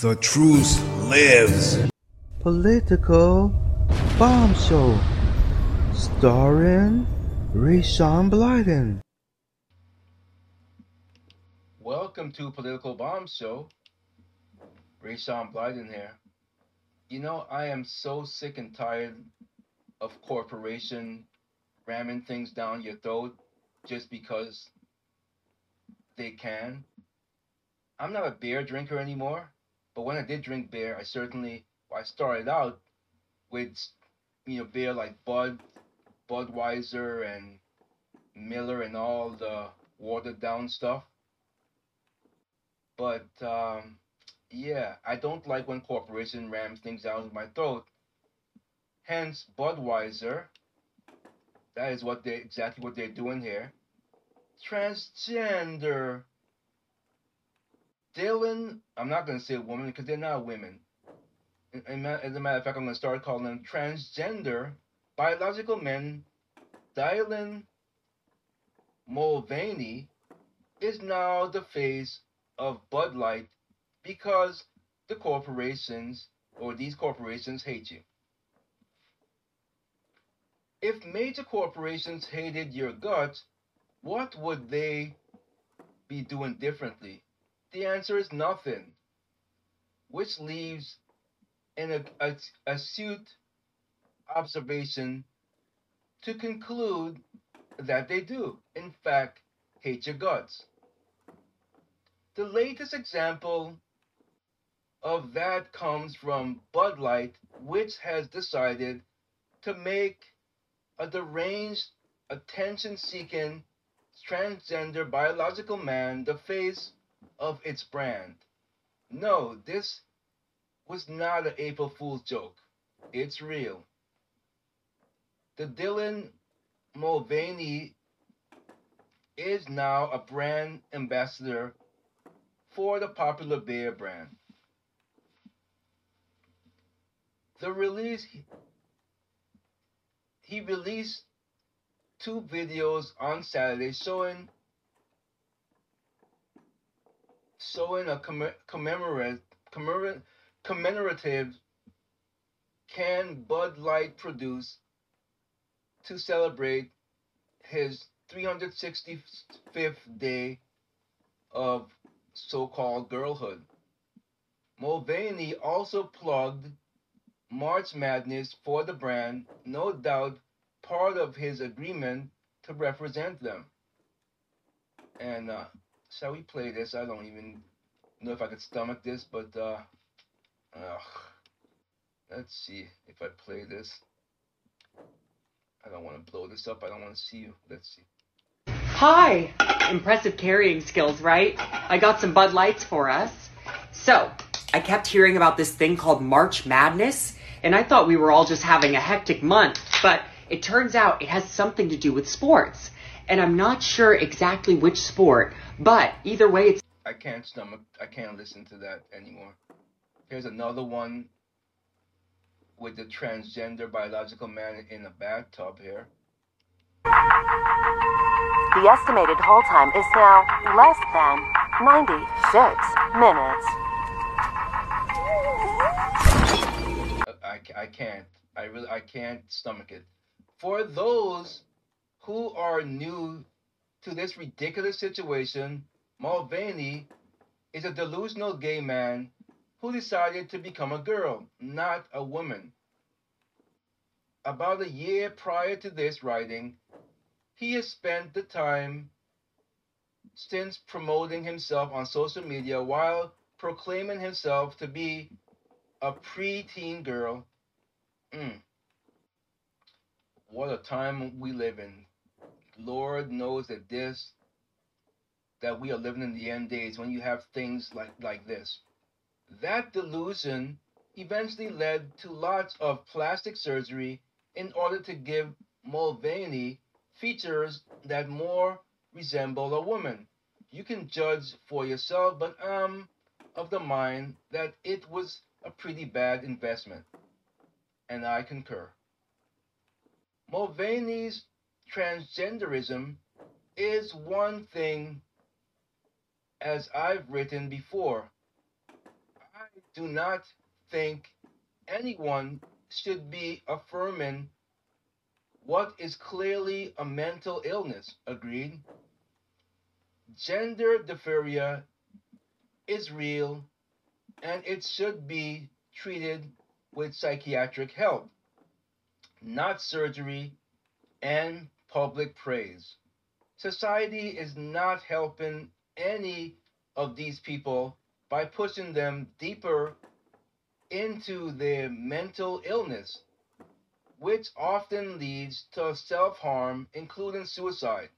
The truth lives. Political Bomb Show, starring Rayshawn Blyden. Welcome to Political Bomb Show. Rayshawn Blyden here. You know, I am so sick and tired of corporation ramming things down your throat just because they can. I'm not a beer drinker anymore, but when I did drink beer, I certainly I started out with you know beer like Bud, Budweiser, and Miller, and all the watered down stuff. But um, yeah, I don't like when corporation rams things down my throat. Hence, Budweiser. That is what they exactly what they're doing here. Transgender. Dylan, I'm not gonna say woman because they're not women. As a matter of fact, I'm gonna start calling them transgender biological men. Dylan Mulvaney is now the face of Bud Light because the corporations or these corporations hate you. If major corporations hated your guts, what would they be doing differently? The answer is nothing, which leaves an acute observation to conclude that they do, in fact, hate your guts. The latest example of that comes from Bud Light, which has decided to make a deranged, attention seeking, transgender biological man the face of its brand. No, this was not an April Fool's joke. It's real. The Dylan Mulvaney is now a brand ambassador for the popular beer brand. The release he released two videos on Saturday showing showing a commemorative commemorative can Bud Light produce to celebrate his 365th day of so-called girlhood. Mulvaney also plugged March Madness for the brand, no doubt part of his agreement to represent them. And uh, shall we play this? I don't even know if I could stomach this, but uh, ugh. let's see if I play this. I don't want to blow this up. I don't want to see you. Let's see. Hi! Impressive carrying skills, right? I got some Bud Lights for us. So, I kept hearing about this thing called March Madness, and I thought we were all just having a hectic month, but it turns out it has something to do with sports. And I'm not sure exactly which sport, but either way, it's. I can't stomach, I can't listen to that anymore. Here's another one with the transgender biological man in a bathtub here. The estimated hold time is now less than 96 minutes. I, I can't. I really I can't stomach it. For those who are new to this ridiculous situation, Mulvaney is a delusional gay man who decided to become a girl, not a woman. About a year prior to this writing, he has spent the time since promoting himself on social media while proclaiming himself to be a preteen girl. Mm. What a time we live in. Lord knows that this that we are living in the end days when you have things like like this. That delusion eventually led to lots of plastic surgery in order to give Mulvaney features that more resemble a woman. You can judge for yourself, but I'm of the mind that it was a pretty bad investment. And I concur. Mulvaney's transgenderism is one thing, as I've written before. I do not think anyone should be affirming what is clearly a mental illness. Agreed? Gender dysphoria is real and it should be treated with psychiatric help, not surgery and public praise. Society is not helping any of these people by pushing them deeper into their mental illness, which often leads to self harm, including suicide.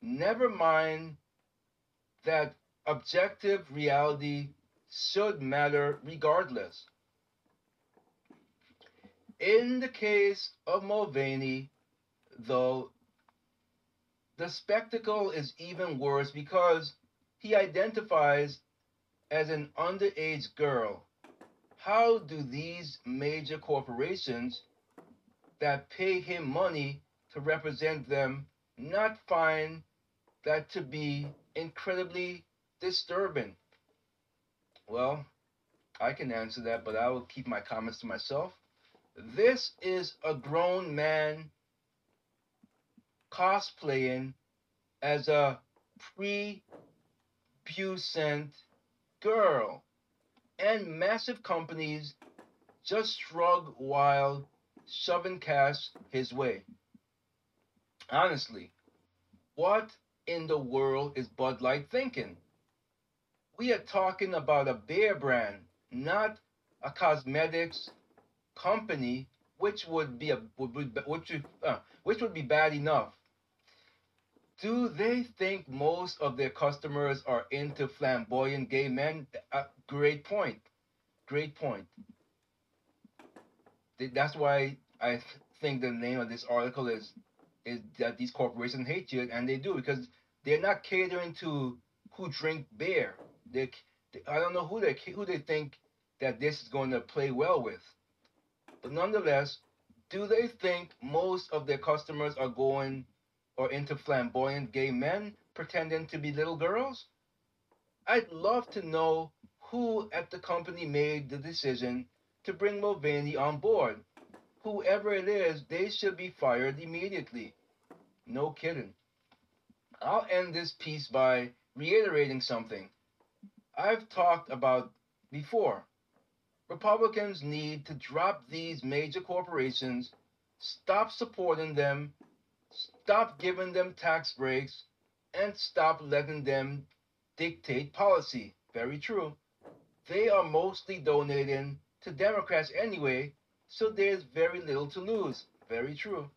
Never mind that objective reality should matter regardless. In the case of Mulvaney, though, the spectacle is even worse because he identifies as an underage girl. How do these major corporations that pay him money to represent them not find that to be incredibly disturbing? Well, I can answer that, but I will keep my comments to myself. This is a grown man cosplaying as a pre-pubescent girl, and massive companies just shrug while shoving cash his way. Honestly, what in the world is Bud Light thinking? We are talking about a beer brand, not a cosmetics company, which would be a would, would, which, uh, which would be bad enough. Do they think most of their customers are into flamboyant gay men? Uh, great point. Great point. That's why I think the name of this article is is that these corporations hate you, and they do because they're not catering to who drink beer. They, I don't know who they who they think that this is going to play well with. But nonetheless, do they think most of their customers are going or into flamboyant gay men pretending to be little girls? I'd love to know who at the company made the decision to bring Mulvaney on board. Whoever it is, they should be fired immediately. No kidding. I'll end this piece by reiterating something I've talked about before. Republicans need to drop these major corporations, stop supporting them, stop giving them tax breaks, and stop letting them dictate policy. Very true. They are mostly donating to Democrats anyway, so there's very little to lose. Very true.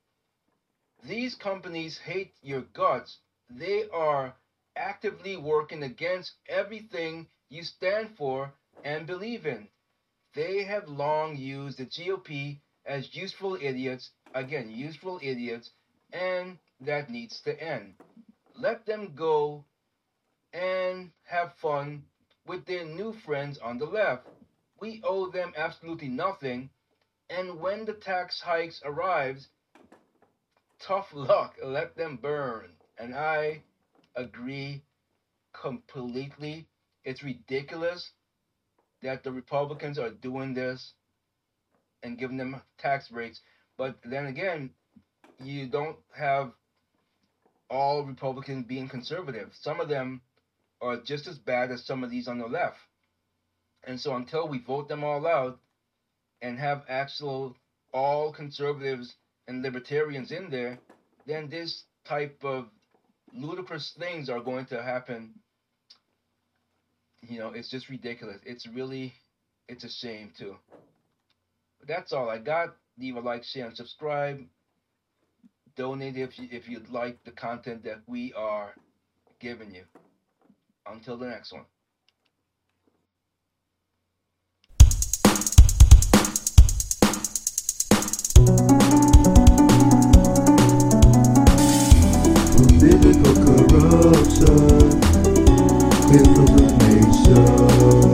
These companies hate your guts. They are actively working against everything you stand for and believe in. They have long used the GOP as useful idiots, again, useful idiots, and that needs to end. Let them go and have fun with their new friends on the left. We owe them absolutely nothing, and when the tax hikes arrives, tough luck, let them burn. And I agree completely. It's ridiculous that the Republicans are doing this and giving them tax breaks. But then again, you don't have all Republicans being conservative. Some of them are just as bad as some of these on the left. And so until we vote them all out and have actual all conservatives and libertarians in there, then this type of ludicrous things are going to happen you know, it's just ridiculous. It's really, it's a shame too. But that's all I got. Leave a like, share, and subscribe donate if you if you'd like the content that we are giving you. Until the next one. Political corruption, built up nation.